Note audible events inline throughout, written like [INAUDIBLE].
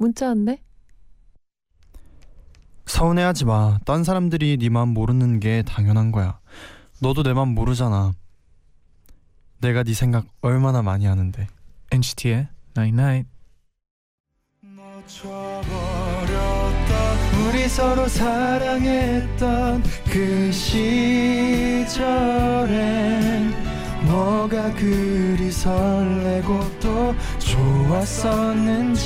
문자 왔네. 서운해하지 마. 딴 사람들이 네 마음 모르는 게 당연한 거야. 너도 내 마음 모르잖아. 내가 네 생각 얼마나 많이 하는데. NCT의 Night Night. 우리 서로 사랑했던 그 시절엔 뭐가 그리 설레고 또 좋았었는지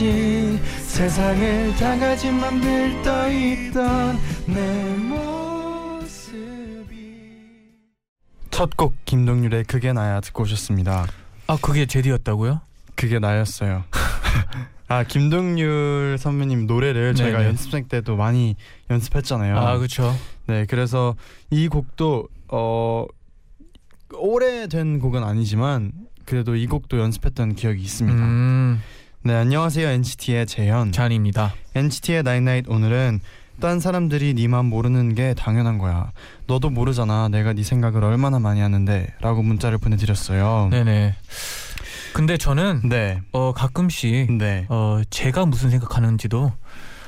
세상을 다 가진 맘들 떠 있던 내 모습이 첫 곡 김동률의 그게 나야 듣고 오셨습니다 아 그게 제디였다고요? 그게 나였어요 [LAUGHS] 아 김동률 선배님 노래를 네네. 연습생 때도 많이 연습했잖아요 아 그렇죠. 네, 그래서 이 곡도 어 오래된 곡은 아니지만 그래도 이 곡도 연습했던 기억이 있습니다. 음 네, 안녕하세요 NCT의 재현. 쟈니입니다. NCT의 night night 오늘은 딴 사람들이 네맘 모르는 게 당연한 거야. 너도 모르잖아. 내가 네 생각을 얼마나 많이 하는데라고 문자를 보내드렸어요. 네네. 근데 저는 네, 어 가끔씩 네. 어 제가 무슨 생각하는지도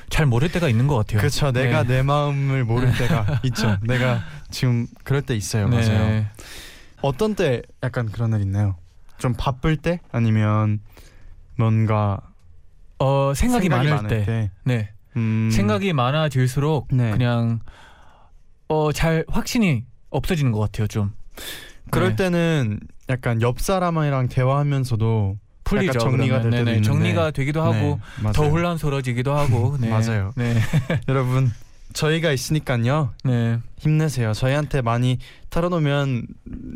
잘 모를 때가 있는 것 같아요. 그렇죠. 내가 네. 내 마음을 모를 때가 [LAUGHS] 있죠. 내가 지금 그럴 때 있어요. 맞아요. 네. 어떤 때 약간 그런 날 있나요? 좀 바쁠 때 아니면 뭔가 어 생각이, 많을, 때. 네. 음, 생각이 많아질수록 네. 그냥 어 잘 확신이 없어지는 것 같아요. 좀 그럴 네. 때는 약간 옆 사람이랑 대화하면서 풀리죠. 정리가. 될 때도. 정리가 되기도 하고 네. 더 혼란스러워지기도 하고. 네. [LAUGHS] 맞아요. 네. [LAUGHS] 여러분 저희가 있으니까요 네. 힘내세요. 저희한테 많이 털어놓으면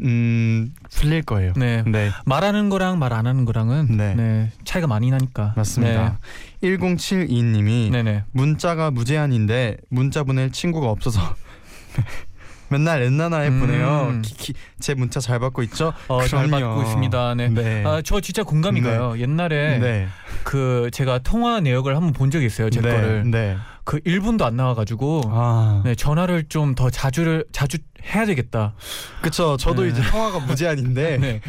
음 풀릴 거예요. 네. 네 말하는 거랑 말 안 하는 거랑은 네. 네. 차이가 많이 나니까. 맞습니다. 1072님이 네. 네네. 문자가 무제한인데 문자 보낼 친구가 없어서 [LAUGHS] 맨날 엔나나에 음. 보내요. 키키 제 문자 잘 받고 있죠? 어, 잘. 받고 있습니다. 네. 네. 아, 저 진짜 공감이 네. 가요. 옛날에 네. 그 제가 통화 내역을 한번 본 적이 있어요. 제 네. 거를. 네. 그 1분도 안 나와 가지고 아. 네, 전화를 좀 더 자주를 자주 해야 되겠다. 그쵸. 저도 네. 이제 통화가 무제한인데 [LAUGHS] 네.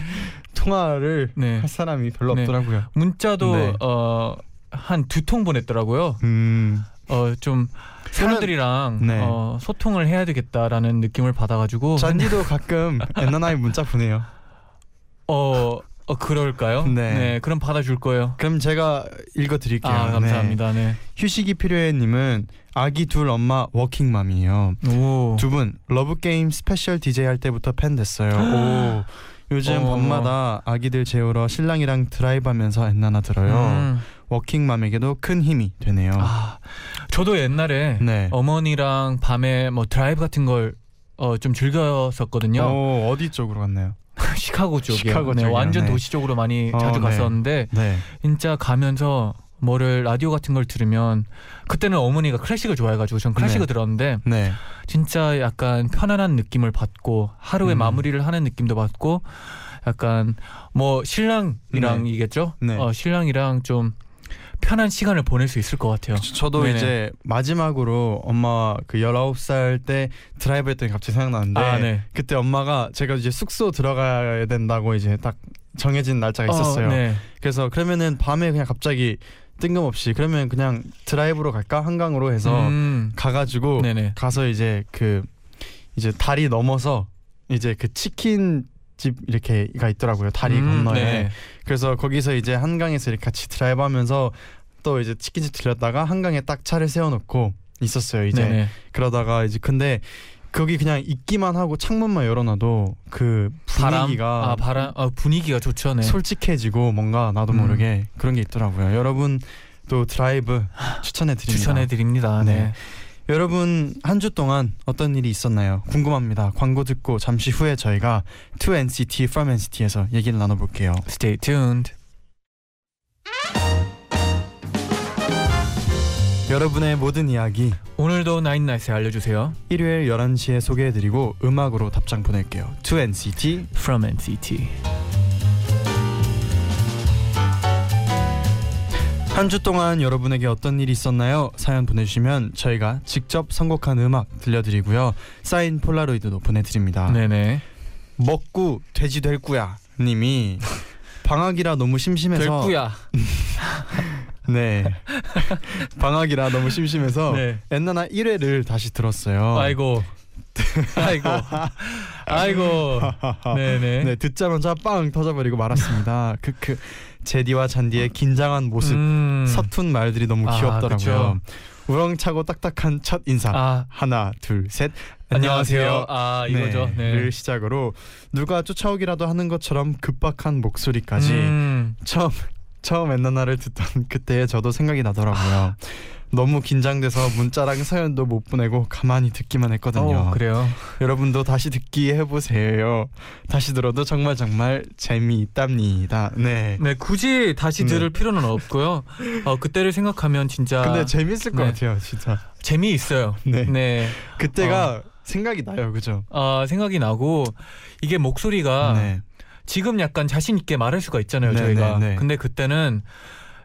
통화를 네. 할 사람이 별로 네. 없더라고요. 문자도 네. 어한 두 통 보냈더라고요. 음. 어좀 사람들이랑 네. 어, 소통을 해야 되겠다라는 느낌을 받아가지고 잔디도 가끔 엔나나에 문자 보내요. 어, 어 그럴까요? 네. 그럼 받아줄 거예요. 그럼 제가 읽어드릴게요. 아 감사합니다. 네. 휴식이 필요해님은 아기 둘 엄마 워킹맘이에요. 오. 두 분 러브 게임 special DJ 할 때부터 팬 됐어요. [GASPS] 오. 요즘 어. 밤마다 아기들 재우러 신랑이랑 드라이브하면서 엔나나 들어요. 음. 워킹맘에게도 큰 힘이 되네요. 아 저도 옛날에 네. 어머니랑 밤에 뭐 드라이브 같은 걸 어, 좀 즐겼었거든요. 오, 어디 쪽으로 갔나요? 시카고 쪽이요. 시카고 네, 쪽이요. 완전 네. 도시 쪽으로 많이 어, 자주 네. 갔었는데 네. 진짜 가면서 뭐를 라디오 같은 걸 들으면 그때는 어머니가 클래식을 좋아해가지고 전 클래식을 네. 들었는데 네. 진짜 약간 편안한 느낌을 받고 하루의 음. 마무리를 하는 느낌도 받고 약간 뭐 신랑이랑이겠죠. 네. 어, 신랑이랑 좀 편한 시간을 보낼 수 있을 것 같아요. 저도 네네. 이제 마지막으로 엄마 그 19살 때 드라이브 했더니 갑자기 생각나는데 아, 네. 그때 엄마가 제가 이제 숙소 들어가야 된다고 이제 딱 정해진 날짜가 있었어요. 어, 네. 그래서 그러면은 밤에 그냥 갑자기 뜬금없이 그러면 그냥 드라이브로 갈까 한강으로 해서 음, 가가지고 네네. 가서 이제 그 이제 다리 넘어서 이제 그 치킨 집 이렇게가 있더라고요 다리 음, 건너에 네. 그래서 거기서 이제 한강에서 이렇게 같이 드라이브하면서 또 이제 치킨집 들렸다가 한강에 딱 차를 세워놓고 있었어요 이제 네네. 그러다가 이제 근데 거기 그냥 있기만 하고 창문만 열어놔도 그 분위기가 바람, 아 바람, 아, 분위기가 좋죠. 네. 솔직해지고 뭔가 나도 음. 모르게 그런 게 있더라고요. 여러분 또 드라이브 추천해 드립니다. 추천해 드립니다. 네. 네. 여러분 한 주 동안 어떤 일이 있었나요? 궁금합니다. 광고 듣고 잠시 후에 저희가 To NCT From NCT에서 얘기를 나눠볼게요. Stay tuned. 여러분의 모든 이야기 오늘도 나인나잇에 알려주세요. 일요일 11시에 소개해드리고 음악으로 답장 보낼게요. 2NCT From NCT. 한 주 동안 여러분에게 어떤 일이 있었나요? 사연 보내주시면 저희가 직접 선곡한 음악 들려드리고요. 사인 폴라로이드도 보내드립니다. 네네. 먹구 돼지 될 꾸야 님이 방학이라 너무 심심해서 될꾸야. [LAUGHS] 네 방학이라 너무 심심해서 네. 엔나나 1회를 다시 들었어요. 아이고. [LAUGHS] 아이고. 아이고. 네네. [LAUGHS] 네 듣자마자 빵 터져버리고 말았습니다. 크크 제디와 잔디의 긴장한 모습 음. 서툰 말들이 너무 아, 귀엽더라고요. 그쵸. 우렁차고 딱딱한 첫 인사 아 하나 둘 셋 안녕하세요. 아 이거죠. 네. 를 시작으로 누가 쫓아오기라도 하는 것처럼 급박한 목소리까지 음. 처음 처음 엔나나를 듣던 그때의 저도 생각이 나더라고요. 너무 긴장돼서 문자랑 사연도 못 보내고 가만히 듣기만 했거든요. 어, 그래요. 여러분도 다시 듣기 해보세요. 다시 들어도 정말 정말 재미있답니다. 네. 네 굳이 다시 네. 들을 필요는 없고요. 어 그때를 생각하면 진짜 근데 재밌을 것 네. 같아요, 진짜. 재미 있어요. 네. 네. 그때가 생각이 나요, 그죠? 아 생각이 나고 이게 목소리가 네. 지금 약간 자신 있게 말할 수가 있잖아요 네, 저희가 네, 네. 근데 그때는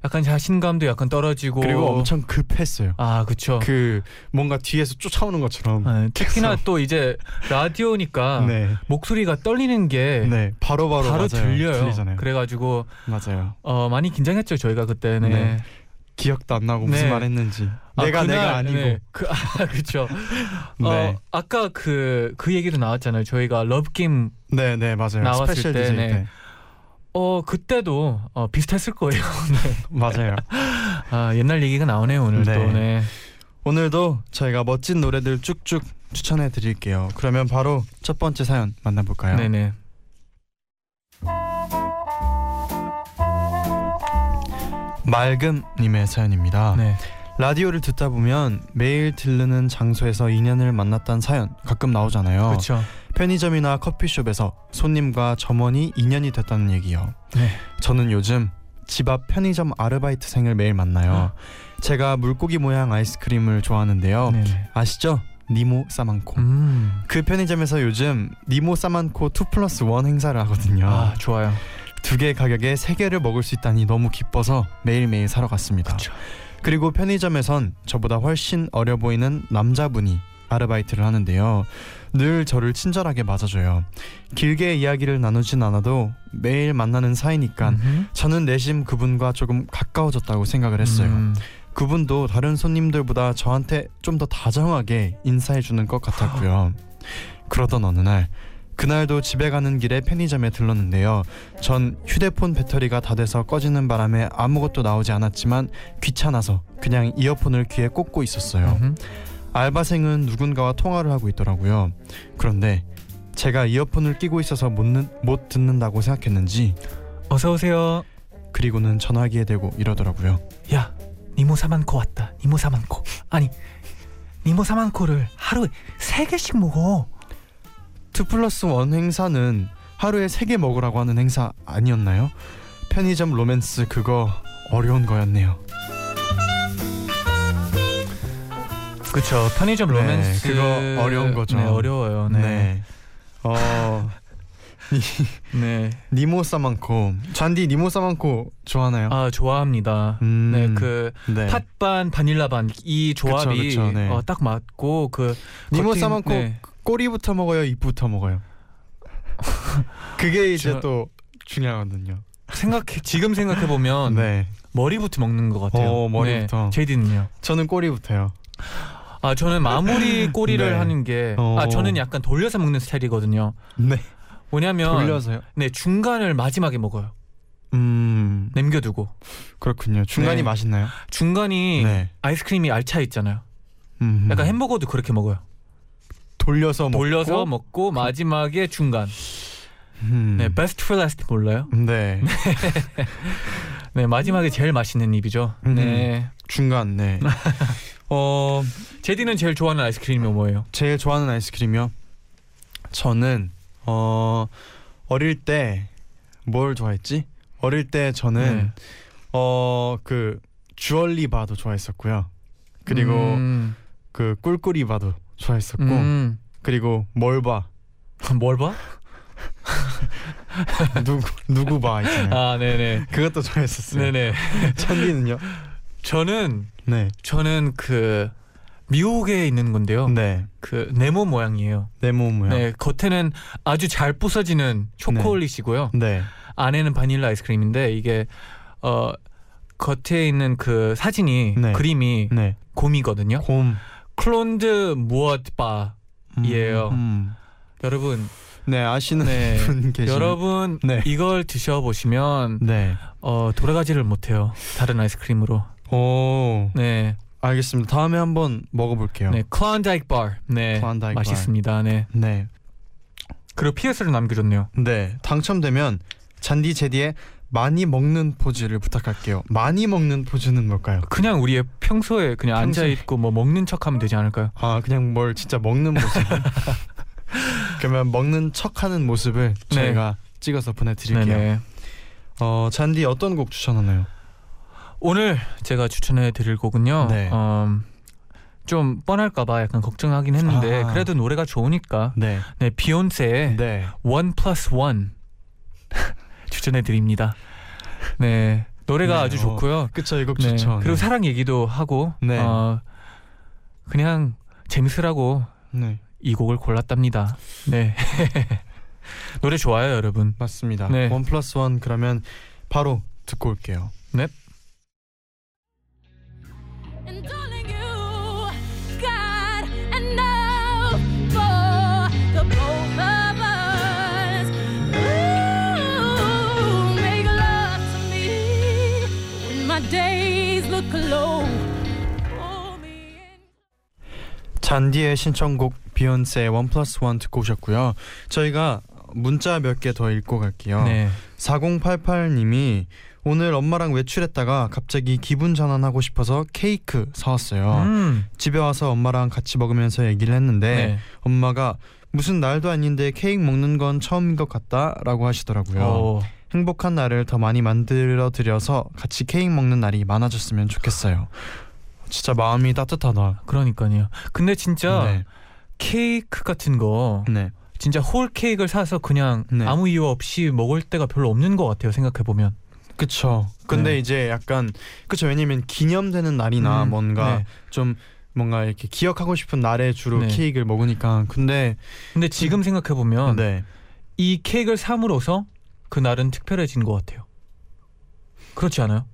약간 자신감도 약간 떨어지고 그리고 엄청 급했어요. 아 그쵸 그 뭔가 뒤에서 쫓아오는 것처럼. 아, 특히나. 또 이제 라디오니까 네. 목소리가 떨리는 게 네. 바로 바로 바로. 들려요 들리잖아요. 그래가지고 맞아요. 어, 많이 긴장했죠 저희가 그때는 네. 기억도 안 나고 무슨 네. 말 했는지. 아, 내가 그날, 내가 아니고. 네. 그, 아, [LAUGHS] 그쵸 네. 어, 아까 그, 그 얘기도 나왔잖아요 저희가 러브 게임 네, 네, 맞아요. 나왔을 때, 네. 때. 어 그때도 어, 비슷했을 거예요 [LAUGHS] 맞아요. 아 옛날 얘기가 나오네요 오늘 네. 또 네. 오늘도 저희가 멋진 노래들 쭉쭉 추천해 드릴게요. 그러면 바로 첫 번째 사연 만나볼까요? 네네 맑음님의 사연입니다. 네. 라디오를 듣다 보면 매일 들르는 장소에서 인연을 만났다는 사연 가끔 나오잖아요. 그렇죠. 편의점이나 커피숍에서 손님과 점원이 인연이 됐다는 얘기요. 네. 저는 요즘 집 앞 편의점 아르바이트생을 매일 만나요. 제가 물고기 모양 아이스크림을 좋아하는데요. 네네. 아시죠? 니모 사만코. 음. 그 편의점에서 요즘 니모 사만코 2 플러스 1 행사를 하거든요. 아 좋아요. 두 개 가격에 세 개를 먹을 수 있다니 너무 기뻐서 매일매일 사러 갔습니다. 그쵸. 그리고 편의점에선 저보다 훨씬 어려 보이는 남자분이 아르바이트를 하는데요. 늘 저를 친절하게 맞아줘요. 길게 이야기를 나누진 않아도 매일 만나는 사이니까 음흠. 저는 내심 그분과 조금 가까워졌다고 생각을 했어요. 음. 그분도 다른 손님들보다 저한테 좀 더 다정하게 인사해주는 것 같았고요. 그러던 어느 날 그날도 집에 가는 길에 편의점에 들렀는데요. 전 휴대폰 배터리가 다 돼서 꺼지는 바람에 아무것도 나오지 않았지만 귀찮아서 그냥 이어폰을 귀에 꽂고 있었어요. 음흠. 알바생은 누군가와 통화를 하고 있더라고요. 그런데 제가 이어폰을 끼고 있어서 못, 듣- 못 듣는다고 생각했는지 어서 오세요. 그리고는 전화기에 대고 이러더라고요. 야, 니모 사만코 왔다. 니모 사만코. 아니, 니모 사만코를 하루에 세 개씩 먹어. 2 플러스 1 행사는 하루에 3개 먹으라고 하는 행사 아니었나요? 편의점 로맨스 그거 어려운 거였네요. 그쵸. 편의점 네, 로맨스 그거 어려운 거죠. 네, 어려워요. 네. 네. 어 [LAUGHS] 네. 니모 사만코 쟈니 니모 사만코 좋아하나요? 아 좋아합니다. 음, 네, 그 네. 팥반 바닐라 반 이 조합이 그쵸, 그쵸, 네. 어, 딱 맞고 그 니모 겉에- 사만코 네. 꼬리부터 먹어요, 입부터 먹어요. [LAUGHS] 그게 이제 저- 또 중요하거든요. 생각해 지금 생각해 보면 [LAUGHS] 네. 머리부터 먹는 것 같아요. 어, 머리부터. 네, 제이디는요? 저는 꼬리부터요. 아 저는 마무리 [LAUGHS] 꼬리를 네. 하는 게아 어. 저는 약간 돌려서 먹는 스타일이거든요. 네. 뭐냐면 돌려서요. 네 중간을 마지막에 먹어요. 음. 남겨두고 그렇군요. 중간이 네. 맛있나요? 중간이 네. 아이스크림이 알차 있잖아요. 음. 약간 햄버거도 그렇게 먹어요. 돌려서 먹고 돌려서 먹고 마지막에 중간. 음. 네, best for last 몰라요? 네. [LAUGHS] 네, 마지막에 제일 맛있는 입이죠. 음. 네. 중간 네. [LAUGHS] 어 제디는 제일 좋아하는 아이스크림이 뭐예요? 제일 좋아하는 아이스크림이요. 저는 어 어릴 때 뭘 좋아했지? 어릴 때 저는 네. 어그 주얼리 바도 좋아했었고요. 그리고 음, 그 꿀꿀이 바도 좋아했었고 음. 그리고 뭘 봐 뭘 봐? 누구 누구 봐 있잖아요. 아, 네네. 그것도 좋아했었어요. 네네. [LAUGHS] 찬디는요? 저는 네. 저는 그 미국에 있는 건데요. 네. 그 네모 모양이에요. 네모 모양. 네, 겉에는 아주 잘 부서지는 초콜릿이고요. 네. 안에는 바닐라 아이스크림인데 이게 어 겉에 있는 그 사진이 네. 그림이 네. 곰이거든요. 곰. 클론드 무엇바 이에요. 음. 여러분, 네 아시는 네. 분 계시. 여러분 네. 이걸 드셔 보시면 네. 어 돌아가지를 못해요. 다른 아이스크림으로. 오. 네, 알겠습니다. 다음에 한번 먹어볼게요. 네, 클론다이크 바. 네, 클론다이크 바. 맛있습니다. 네. 네. 그리고 PS를 남겨줬네요. 네. 당첨되면 잔디 제디의 많이 먹는 포즈를 부탁할게요. 많이 먹는 포즈는 뭘까요? 그냥 우리의 평소에 그냥 앉아 평소에. 있고 뭐 먹는 척하면 되지 않을까요? 아 그냥 뭘 진짜 먹는 모습. [LAUGHS] 그러면 먹는 척하는 모습을 네. 저희가 찍어서 보내드릴게요. 네네. 어 잔디 어떤 곡 추천하나요? 오늘 제가 추천해 드릴 곡은요. 네. 음, 좀 뻔할까봐 약간 걱정하긴 했는데 아. 그래도 노래가 좋으니까 네. 네 비욘세의 네. One Plus One 추천해 드립니다. 네 노래가 네, 아주 어, 좋고요. 그쵸 이곡 네, 좋죠. 그리고 네. 사랑 얘기도 하고 네. 어, 그냥 재밌으라고 네 이 곡을 골랐답니다. 네 [LAUGHS] 노래 좋아요 여러분. 맞습니다. 네. 원 플러스 원 그러면 바로 듣고 올게요. And 잔디의 신청곡 비욘세의 원 플러스 원 듣고 오셨고요. 저희가 문자 몇 개 더 읽고 갈게요. 네 4088님이 오늘 엄마랑 외출했다가 갑자기 기분 전환하고 싶어서 케이크 사왔어요. 음, 집에 와서 엄마랑 같이 먹으면서 얘기를 했는데 네. 엄마가 무슨 날도 아닌데 케이크 먹는 건 처음인 것 같다라고 하시더라고요. 어, 행복한 날을 더 많이 만들어 드려서 같이 케이크 먹는 날이 많아졌으면 좋겠어요. 진짜 마음이 따뜻하다. 그러니까요. 근데 진짜 네. 케이크 같은 거 네. 진짜 홀 케이크를 사서 그냥 네. 아무 이유 없이 먹을 때가 별로 없는 것 같아요. 생각해 보면. 그쵸. 근데 네. 이제 약간 그쵸. 왜냐면 기념되는 날이나 음, 뭔가 네. 좀 뭔가 이렇게 기억하고 싶은 날에 주로 네. 케이크를 먹으니까 근데 근데 지금 생각해 보면 네. 이 케이크를 삼으로써 그 날은 특별해진 것 같아요. 그렇지 않아요?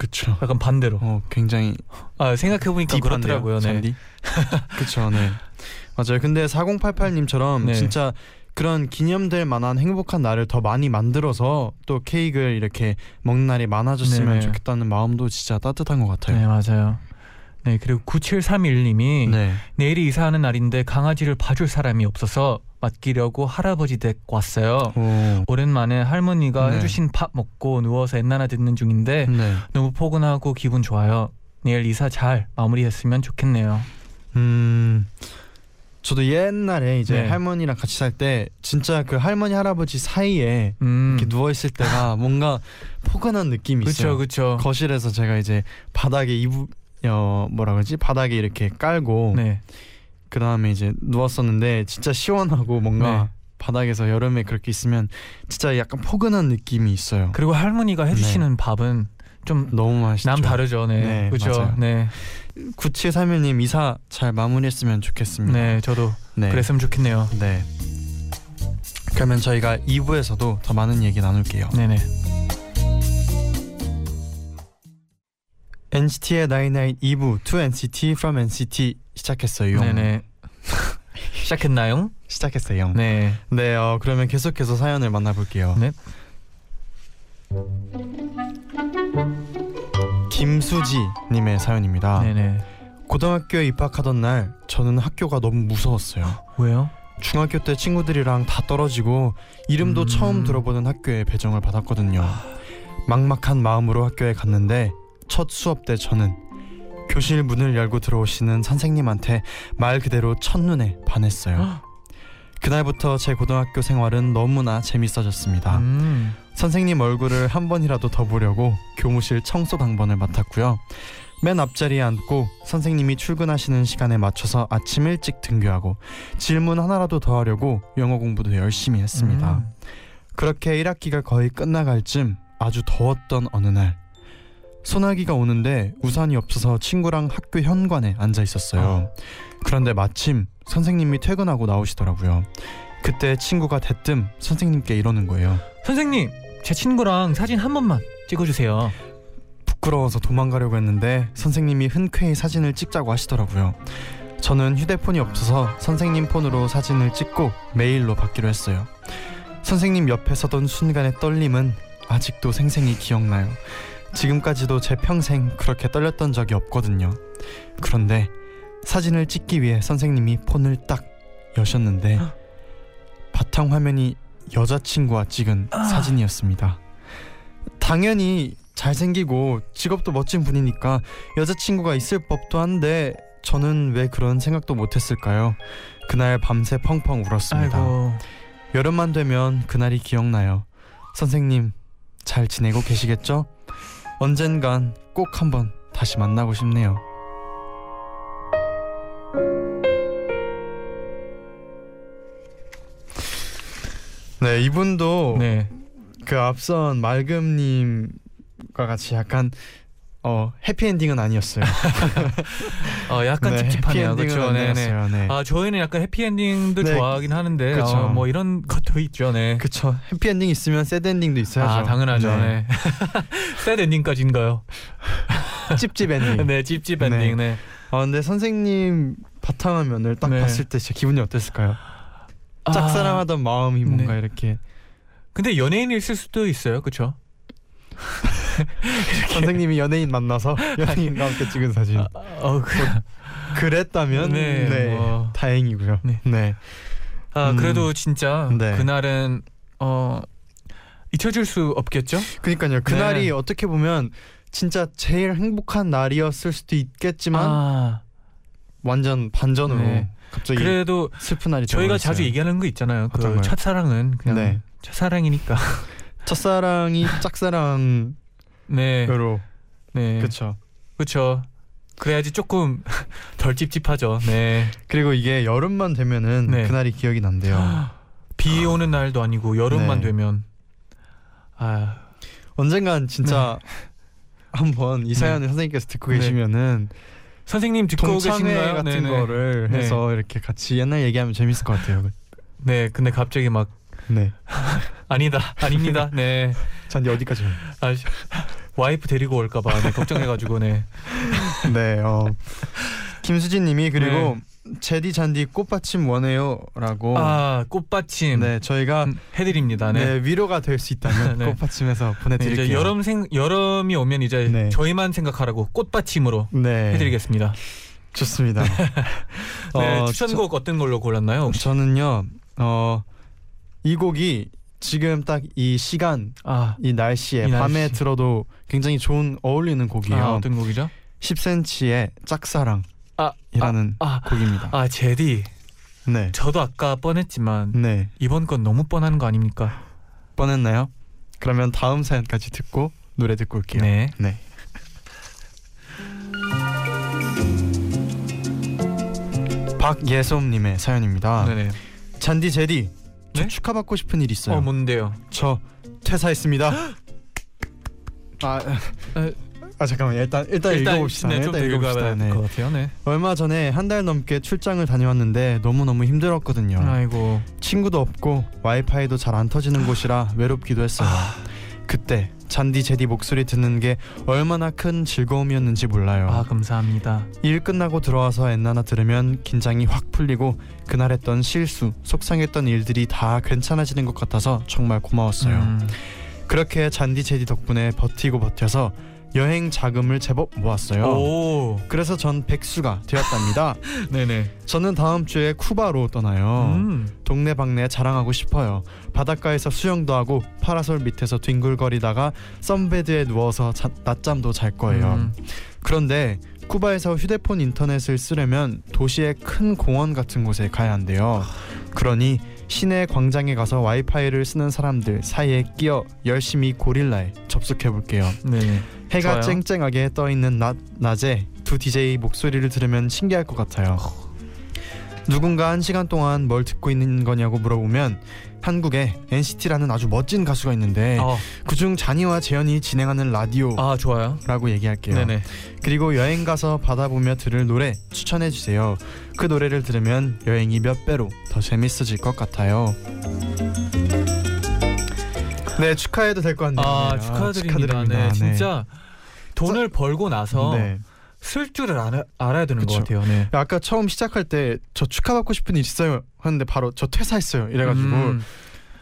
그쵸. 약간 반대로. 어 굉장히 아 생각해 보니까 그렇더라고요. 네. 잔디? [LAUGHS] 그쵸. 네. 맞아요. 근데 4088님처럼 네. 진짜 그런 기념될 만한 행복한 날을 더 많이 만들어서 또 케이크를 이렇게 먹는 날이 많아졌으면 네네. 좋겠다는 마음도 진짜 따뜻한 것 같아요. 네 맞아요. 네 그리고 9731님이 네. 내일이 이사하는 날인데 강아지를 봐줄 사람이 없어서 맡기려고 할아버지 댁 왔어요. 오. 오랜만에 할머니가 네. 해주신 밥 먹고 누워서 옛나나 듣는 중인데 네. 너무 포근하고 기분 좋아요. 내일 이사 잘 마무리했으면 좋겠네요. 음. 저도 옛날에 이제 네. 할머니랑 같이 살 때 진짜 그 할머니 할아버지 사이에 음, 이렇게 누워 있을 때가 [LAUGHS] 뭔가 포근한 느낌이 있어요. 그렇죠, 그렇죠. 거실에서 제가 이제 바닥에 이부 어 뭐라 그러지 바닥에 이렇게 깔고 네, 그 다음에 이제 누웠었는데 진짜 시원하고 뭔가 네. 바닥에서 여름에 그렇게 있으면 진짜 약간 포근한 느낌이 있어요. 그리고 할머니가 해주시는 밥은 좀 너무 맛있죠. 남 다르죠, 네, 네, 그렇죠, 맞아요. 네, 9731님 이사 잘 마무리했으면 좋겠습니다. 네, 저도 네. 그랬으면 좋겠네요. 네. 그러면 저희가 2부에서도 더 많은 얘기 나눌게요. 네네. NCT의 Nine Night 2부 To NCT From NCT 시작했어요. 네네. [LAUGHS] 시작했나요? 시작했어요. 네. 네. 어, 그러면 계속해서 사연을 만나볼게요. 네. 김수지님의 사연입니다. 네네. 고등학교에 입학하던 날 저는 학교가 너무 무서웠어요. 왜요? 중학교 때 친구들이랑 다 떨어지고 이름도 음. 처음 들어보는 학교에 배정을 받았거든요. 막막한 마음으로 학교에 갔는데 첫 수업 때 저는 교실 문을 열고 들어오시는 선생님한테 말 그대로 첫눈에 반했어요. [GASPS] 그날부터 제 고등학교 생활은 너무나 재밌어졌습니다. 음. 선생님 얼굴을 한 번이라도 더 보려고 교무실 청소 당번을 맡았고요. 맨 앞자리에 앉고 선생님이 출근하시는 시간에 맞춰서 아침 일찍 등교하고 질문 하나라도 더 하려고 영어 공부도 열심히 했습니다. 음. 그렇게 1학기가 거의 끝나갈 쯤 아주 더웠던 어느 날 소나기가 오는데 우산이 없어서 친구랑 학교 현관에 앉아 있었어요. 그런데 마침 선생님이 퇴근하고 나오시더라고요. 그때 친구가 대뜸 선생님께 이러는 거예요. 선생님, 제 친구랑 사진 한 번만 찍어주세요. 부끄러워서 도망가려고 했는데 선생님이 흔쾌히 사진을 찍자고 하시더라고요. 저는 휴대폰이 없어서 선생님 폰으로 사진을 찍고 메일로 받기로 했어요. 선생님 옆에 서던 순간의 떨림은 아직도 생생히 기억나요. 지금까지도 제 평생 그렇게 떨렸던 적이 없거든요. 그런데 사진을 찍기 위해 선생님이 폰을 딱 여셨는데 바탕 화면이 여자친구와 찍은 사진이었습니다. 당연히 잘생기고 직업도 멋진 분이니까 여자친구가 있을 법도 한데 저는 왜 그런 생각도 못했을까요? 그날 밤새 펑펑 울었습니다. 아이고. 여름만 되면 그날이 기억나요. 선생님 잘 지내고 계시겠죠? 언젠간 꼭 한번 다시 만나고 싶네요. 네 이분도 네. 그 앞선 맑음님과 같이 약간 어 해피엔딩은 아니었어요. [LAUGHS] 어, 약간 네, 찝찝하네요. 그렇죠. 네, 네. 네. 아, 저희는 약간 해피엔딩도 네, 좋아하긴 하는데 그쵸. 어, 뭐 이런 것도 있죠. 네. 그쵸 해피엔딩 있으면 sad ending도 있어야죠. 아, 당연하죠. 네. [LAUGHS] sad ending까지인가요? 찝찝 [LAUGHS] 엔딩. 네, 찝찝 엔딩. 네. 아 근데 선생님 바탕화면을 딱 네. 봤을 때 진짜 기분이 어땠을까요? 아, 짝사랑하던 마음이 뭔가 네. 이렇게 근데 연예인이 있을 수도 있어요. 그렇죠? [LAUGHS] 선생님이 연예인 만나서 [LAUGHS] 연예인과 함께 찍은 사진. 아, 어, 그, 그랬다면 네, 네, 뭐. 다행이고요. 네. 네. 아, 음. 그래도 진짜 네. 그날은 어 잊혀질 수 없겠죠? 그러니까요. 그날이 네. 어떻게 보면 진짜 제일 행복한 날이었을 수도 있겠지만 아, 완전 반전으로 네. 갑자기 그래도 슬픈 날이 저희가 되어버렸어요. 자주 얘기하는 거 있잖아요. 그? 첫사랑은 그냥 네. 첫사랑이니까. 첫사랑이 [LAUGHS] 짝사랑 으로 네. 네. 그렇죠. 그렇죠. 그래야지 조금 [LAUGHS] 덜 찝찝하죠. 네. 그리고 이게 여름만 되면은 네. 그날이 기억이 난대요. [GASPS] 비 오는 날도 아니고 여름만 네. 되면 아, 언젠간 진짜 [LAUGHS] 한번 이 사연을 선생님께서 듣고 네. 계시면은 선생님 듣고 계신가요? 같은 네네. 거를 네. 해서 이렇게 같이 옛날 얘기하면 재밌을 것 같아요. 네, 근데 갑자기 막 네. [LAUGHS] 아니다, 아닙니다. 네, 어디까지? 가요? 아, 와이프 데리고 올까봐 네, 걱정해가지고 네. [LAUGHS] 네. 어. 김수진님이 그리고 네. 제디 잔디 꽃받침 원해요라고. 아, 꽃받침 네, 저희가 음, 해드립니다. 네. 네. 위로가 될 수 있다면 [LAUGHS] 네. 꽃받침해서 네, 보내드릴게요. 이제 여름 생 여름이 오면 이제 네. 저희만 생각하라고 꽃받침으로 네, 해드리겠습니다. 좋습니다. 네, 어, 추천곡 어떤 걸로 골랐나요? 저, 혹시? 저는요, 어, 이 곡이 지금 딱 이 시간, 아, 이 날씨에 이 밤에 날씨. 들어도 굉장히 좋은 어울리는 곡이에요. 아 어떤 곡이죠? 10cm의 짝사랑이라는 아, 아, 곡입니다. 아 제디. 네, 저도 아까 뻔했지만 네, 이번 건 너무 뻔한 거 아닙니까? 뻔했나요? 그러면 다음 사연까지 듣고 노래 듣고 올게요. 네. 네. 박예솜님의 사연입니다. 네네. 잔디 제디, 저 네? 축하받고 싶은 일 있어요. 어 뭔데요? 저 퇴사했습니다. 아, 에, 아 잠깐만 일단 일단, 읽어봅시다. 네, 네, 일단 읽어봅시다. 될 네. 것 같아요. 네. 얼마 전에 한 달 넘게 출장을 다녀왔는데 너무 너무 힘들었거든요. 아이고. 친구도 없고 와이파이도 잘 안 터지는 곳이라 외롭기도 했어요. 아, 그때 잔디 제디 목소리 듣는 게 얼마나 큰 즐거움이었는지 몰라요. 아 감사합니다. 일 끝나고 들어와서 엔나나 들으면 긴장이 확 풀리고 그날 했던 실수, 속상했던 일들이 다 괜찮아지는 것 같아서 정말 고마웠어요. 음, 그렇게 잔디 제디 덕분에 버티고 버텨서 여행 자금을 제법 모았어요. 오. 그래서 전 백수가 되었답니다. [LAUGHS] 네네. 저는 다음 주에 쿠바로 떠나요. 음. 동네방네 자랑하고 싶어요. 바닷가에서 수영도 하고 파라솔 밑에서 뒹굴거리다가 썬베드에 누워서 자, 낮잠도 잘 거예요. 음. 그런데 쿠바에서 휴대폰 인터넷을 쓰려면 도시의 큰 공원 같은 곳에 가야 한대요. 그러니 시내 광장에 가서 와이파이를 쓰는 사람들 사이에 끼어 열심히 고릴라에 접속해 볼게요. 네. 해가 좋아요. 쨍쨍하게 떠 있는 낮 낮에 두 DJ 목소리를 들으면 신기할 것 같아요. 누군가 한 시간 동안 뭘 듣고 있는 거냐고 물어보면 한국에 NCT라는 아주 멋진 가수가 있는데 어, 그중 잔이와 재현이 진행하는 라디오라고 아 좋아요. 얘기할게요. 네네. 그리고 여행 가서 바다 보며 들을 노래 추천해 주세요. 그 노래를 들으면 여행이 몇 배로 더 재밌어질 것 같아요. 네 축하해도 될 것 같네요. 아 네, 축하드립니다. 네, 네. 진짜 돈을 벌고 나서 네. 쓸 줄을 알아, 알아야 되는 그쵸. 것 같아요. 네. 아까 처음 시작할 때 저 축하받고 싶은 일 있어요 하는데 바로 저 퇴사했어요 이래가지고 음,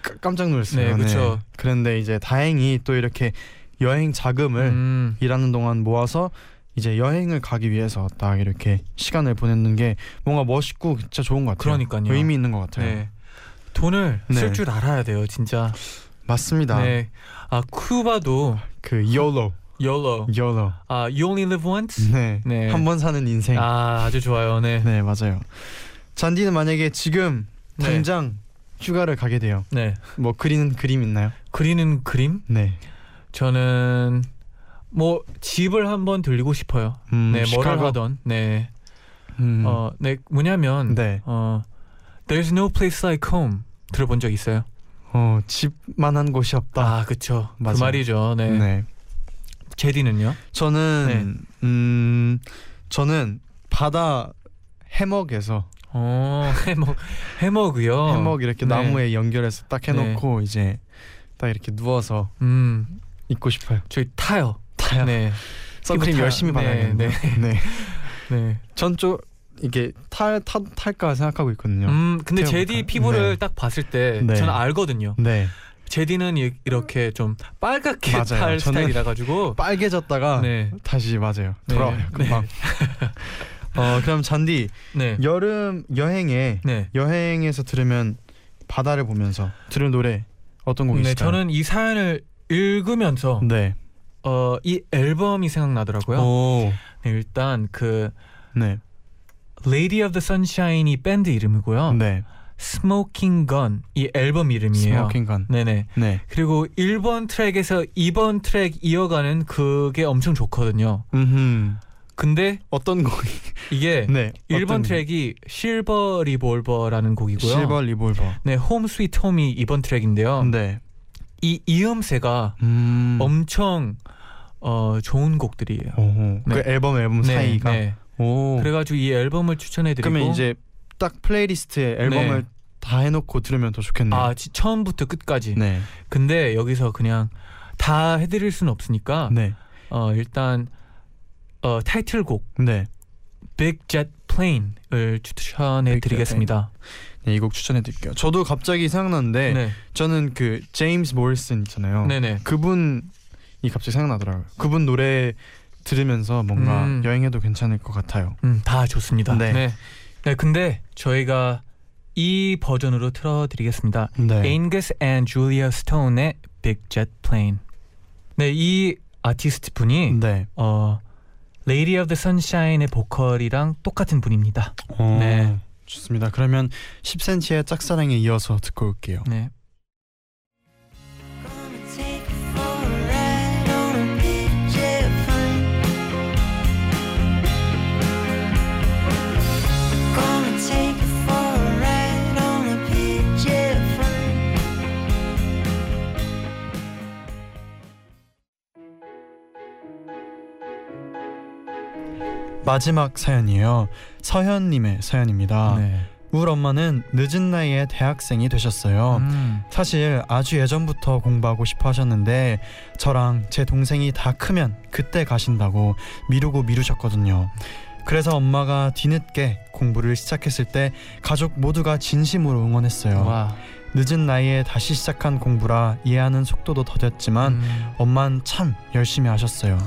까- 깜짝 놀랐어요. 네, 그쵸. 그런데 이제 다행히 또 이렇게 여행 자금을 음, 일하는 동안 모아서 이제 여행을 가기 위해서 딱 이렇게 시간을 보내는 게 뭔가 멋있고 진짜 좋은 것 같아요. 그러니까요. 의미 있는 것 같아요. 네. 돈을 네. 쓸줄 알아야 돼요, 진짜. 맞습니다. 네. 아 쿠바도 그 YOLO, YOLO. YOLO. 아 You Only Live Once. 네. 네. 한 번 사는 인생. 아 아주 좋아요. 네. 네, 맞아요. 잔디는 만약에 지금 네. 당장 휴가를 가게 돼요. 네. 뭐 그리는 그림 있나요? 그리는 그림? 네. 저는 뭐 집을 한번 들리고 싶어요. 음, 네, 뭐를 시카고? 하던. 네. 음. 어, 네 뭐냐면 네. 어 There's no place like home 들어본 적 있어요? 어, 집만한 곳이 없다. 아, 그쵸. 그. 말이죠. 네. 네. 제디는요? 저는 음 저는 바다 해먹에서 어, 해먹 해먹이요. 해먹 이렇게 네. 나무에 연결해서 딱 해놓고 이제 딱 이렇게 누워서 음, 있고 싶어요. 저희 타요. 타요. 네. 선크림 피부 타- 열심히 네, 발라야겠네요. 네. 네. [LAUGHS] 전좀 이게 탈, 탈 탈까 생각하고 있거든요. 음, 근데? 제디 피부를 네. 딱 봤을 때 네. 저는 알거든요. 네. 제디는 이- 이렇게 좀 빨갛게 맞아요. 탈 저는 스타일이라 가지고 [LAUGHS] 빨개졌다가 네. 다시 맞아요. 네. 돌아와요. 금방. [LAUGHS] 어 그럼 잔디 네. 여름 여행에 네. 여행에서 들으면 바다를 보면서 들을 노래 어떤 곡이 네, 있을까요? 저는 이 사연을 읽으면서 네. 어, 이 앨범이 생각나더라고요. 오. 네, 일단 그 네. Lady of the Sunshine이 밴드 이름이고요. 네. Smoking Gun 이 앨범 이름이에요. Smoking Gun. 네네. 네. 그리고 1번 트랙에서 2번 트랙 이어가는 그게 엄청 좋거든요. 음. 근데 어떤 곡이? [LAUGHS] 이게 네. 1번 어떤 트랙이 Silver Revolver라는 곡? 곡이고요. Silver Revolver. 네, Home Sweet Home이 2번 트랙인데요. 네. 이 이음새가 음. 엄청 어, 좋은 곡들이에요. 오호. 네. 그 앨범 앨범 네, 사이가. 네. 오. 그래가지고 이 앨범을 추천해드리고 그러면 이제 딱 플레이리스트에 앨범을 네. 다 해놓고 들으면 더 좋겠네요. 아 지- 처음부터 끝까지. 네. 근데 여기서 그냥 다 해드릴 수는 없으니까 네. 어, 일단 어, 타이틀곡 네. Big Jet Plane을 추천해드리겠습니다. 네, 이 곡 추천해드릴게요. 저도 갑자기 생각났는데 네, 저는 그 제임스 모리슨 있잖아요. 네, 네. 그분이 갑자기 생각나더라고요. 그분 노래 들으면서 뭔가 음. 여행해도 괜찮을 것 같아요. 음, 다 좋습니다. 네. 네. 네. 근데 저희가 이 버전으로 틀어드리겠습니다. 네. Angus and Julia Stone의 Big Jet Plane. 네, 이 아티스트 분이 네. 어 Lady of the Sunshine의 보컬이랑 똑같은 분입니다. 어, 네. 좋습니다. 그러면 10cm의 짝사랑에 이어서 듣고 올게요. 네. 마지막 사연이에요. 서현님의 사연입니다. 네. 우리 엄마는 늦은 나이에 대학생이 되셨어요. 음. 사실 아주 예전부터 공부하고 싶어 하셨는데 저랑 제 동생이 다 크면 그때 가신다고 미루고 미루셨거든요. 그래서 엄마가 뒤늦게 공부를 시작했을 때 가족 모두가 진심으로 응원했어요. 와. 늦은 나이에 다시 시작한 공부라 이해하는 속도도 더뎠지만 음. 엄만 참 열심히 하셨어요.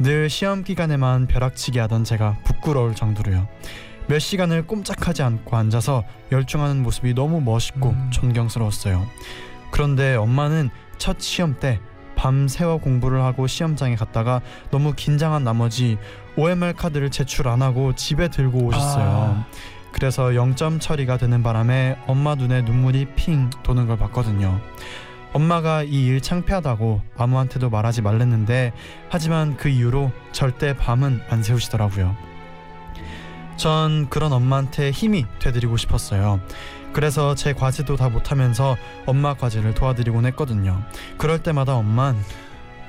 늘 시험 기간에만 벼락치기 하던 제가 부끄러울 정도로요. 몇 시간을 꼼짝하지 않고 앉아서 열중하는 모습이 너무 멋있고 음. 존경스러웠어요. 그런데 엄마는 첫 시험 때 밤새워 공부를 하고 시험장에 갔다가 너무 긴장한 나머지 OMR 카드를 제출 안 하고 집에 들고 오셨어요. 아. 그래서 0점 처리가 되는 바람에 엄마 눈에 눈물이 핑 도는 걸 봤거든요. 엄마가 이 일 창피하다고 아무한테도 말하지 말랬는데 하지만 그 이후로 절대 밤은 안 새우시더라고요. 전 그런 엄마한테 힘이 되드리고 싶었어요. 그래서 제 과제도 다 못하면서 엄마 과제를 도와드리곤 했거든요. 그럴 때마다 엄만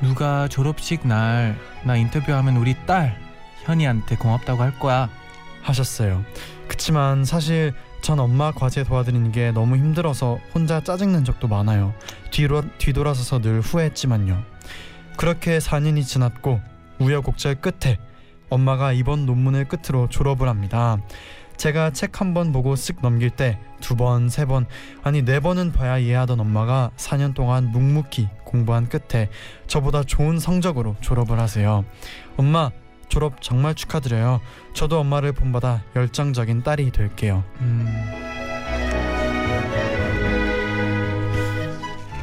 누가 졸업식 날 나 인터뷰하면 우리 딸 현이한테 고맙다고 할 거야. 하셨어요. 그치만 사실 전 엄마 과제 도와드리는 게 너무 힘들어서 혼자 짜증낸 적도 많아요. 뒤로 뒤돌아서서 늘 후회했지만요. 그렇게 4년이 지났고 우여곡절 끝에 엄마가 이번 논문을 끝으로 졸업을 합니다. 제가 책 한 번 보고 쓱 넘길 때 두 번, 세 번, 아니 네 번은 봐야 이해하던 엄마가 4년 동안 묵묵히 공부한 끝에 저보다 좋은 성적으로 졸업을 하세요. 엄마 졸업 정말 축하드려요. 저도 엄마를 본받아 열정적인 딸이 될게요. 음.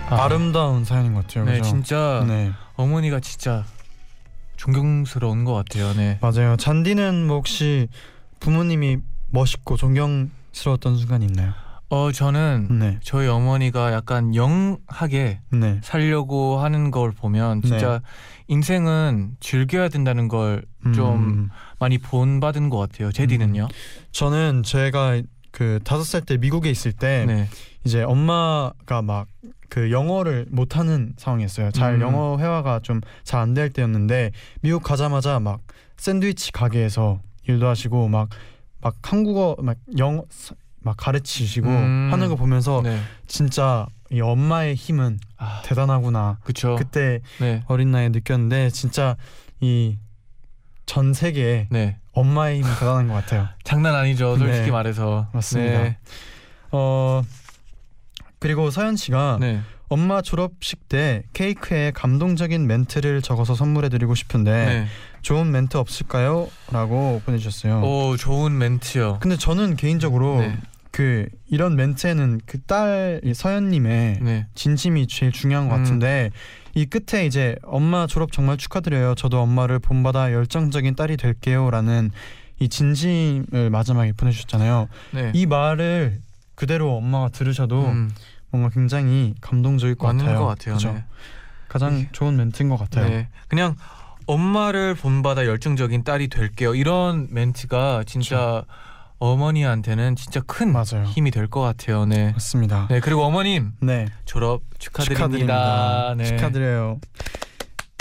아, 아름다운 사연인 것 같아요. 네, 그죠? 진짜 네, 어머니가 진짜 존경스러운 것 같아요. 네. 맞아요. 잔디는 뭐 혹시 부모님이 멋있고 존경스러웠던 순간 있나요? 어 저는 네, 저희 어머니가 약간 영하게 네, 살려고 하는 걸 보면 진짜 인생은 즐겨야 된다는 걸좀 음, 많이 본받은 것 같아요. 제디는요? 저는 제가 그 다섯 살 때 미국에 있을 때 네. 이제 엄마가 막 그 영어를 못하는 상황이었어요. 잘 음. 영어 회화가 좀 잘 안 될 때였는데 미국 가자마자 막 샌드위치 가게에서 일도 하시고 막막 한국어 막 영어 사- 막 가르치시고 음. 하는 거 보면서 네. 진짜 이 엄마의 힘은 아, 대단하구나. 그쵸. 그때 네. 어린 나이에 느꼈는데 진짜 이 전 세계에 네. 엄마의 힘은 대단한 것 같아요. [LAUGHS] 장난 아니죠. 솔직히 네. 말해서. 맞습니다. 네. 어 그리고 서현 씨가 네. 엄마 졸업식 때 케이크에 감동적인 멘트를 적어서 선물해드리고 싶은데 네. 좋은 멘트 없을까요? 라고 보내주셨어요. 오, 좋은 멘트요. 근데 저는 개인적으로 네. 그 이런 멘트에는 그 딸 서현님의 네. 진심이 제일 중요한 것 음. 같은데 이 끝에 이제 엄마 졸업 정말 축하드려요. 저도 엄마를 본받아 열정적인 딸이 될게요라는 이 진심을 마지막에 보내주셨잖아요. 네. 이 말을 그대로 엄마가 들으셔도 음, 뭔가 굉장히 감동적일 것 맞는 같아요. 것 같아요. 그죠? 네. 가장 좋은 멘트인 것 같아요. 네. 그냥 엄마를 본받아 열정적인 딸이 될게요. 이런 멘트가 진짜 어머니한테는 진짜 큰 맞아요. 힘이 될 것 같아요. 네. 맞습니다. 네. 그리고 어머님 네. 졸업 축하드립니다. 네. 축하드려요.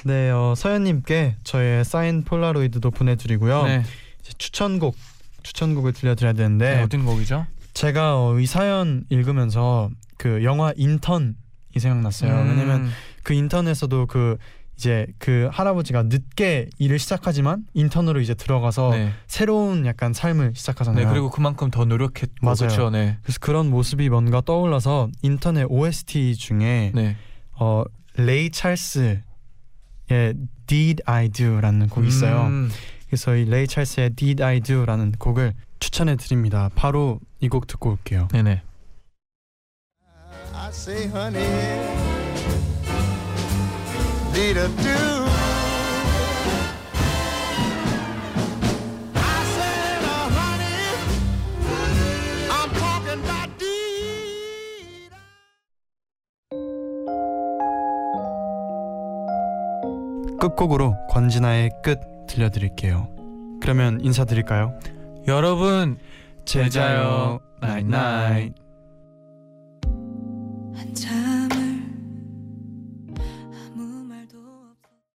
네, 어, 서현 님께 저의 사인 폴라로이드도 보내 드리고요. 네. 이제 추천곡 추천곡을 들려 드려야 되는데 네. 어떤 곡이죠? 제가 어, 이 사연 읽으면서 그 영화 인턴이 생각났어요. 음, 왜냐면 그 인턴에서도 그 이제 그 할아버지가 늦게 일을 시작하지만 인턴으로 이제 들어가서 네. 새로운 약간 삶을 시작하잖아요. 네. 그리고 그만큼 더 노력했고 맞아요. 그렇죠. 네. 그래서 그런 모습이 뭔가 떠올라서 인턴의 OST 중에 네. 어 레이 찰스의 Did I Do라는 곡이 있어요. 음, 그래서 이 레이 찰스의 Did I Do라는 곡을 추천해 드립니다. 바로 이 곡 듣고 올게요. 네네. I say, honey, did I do? I said, uh, honey, I'm talking about deed. 끝곡으로 권진아의 끝 들려드릴게요. 그러면 인사드릴까요? 여러분 제자요 나잇나잇. 한 잔.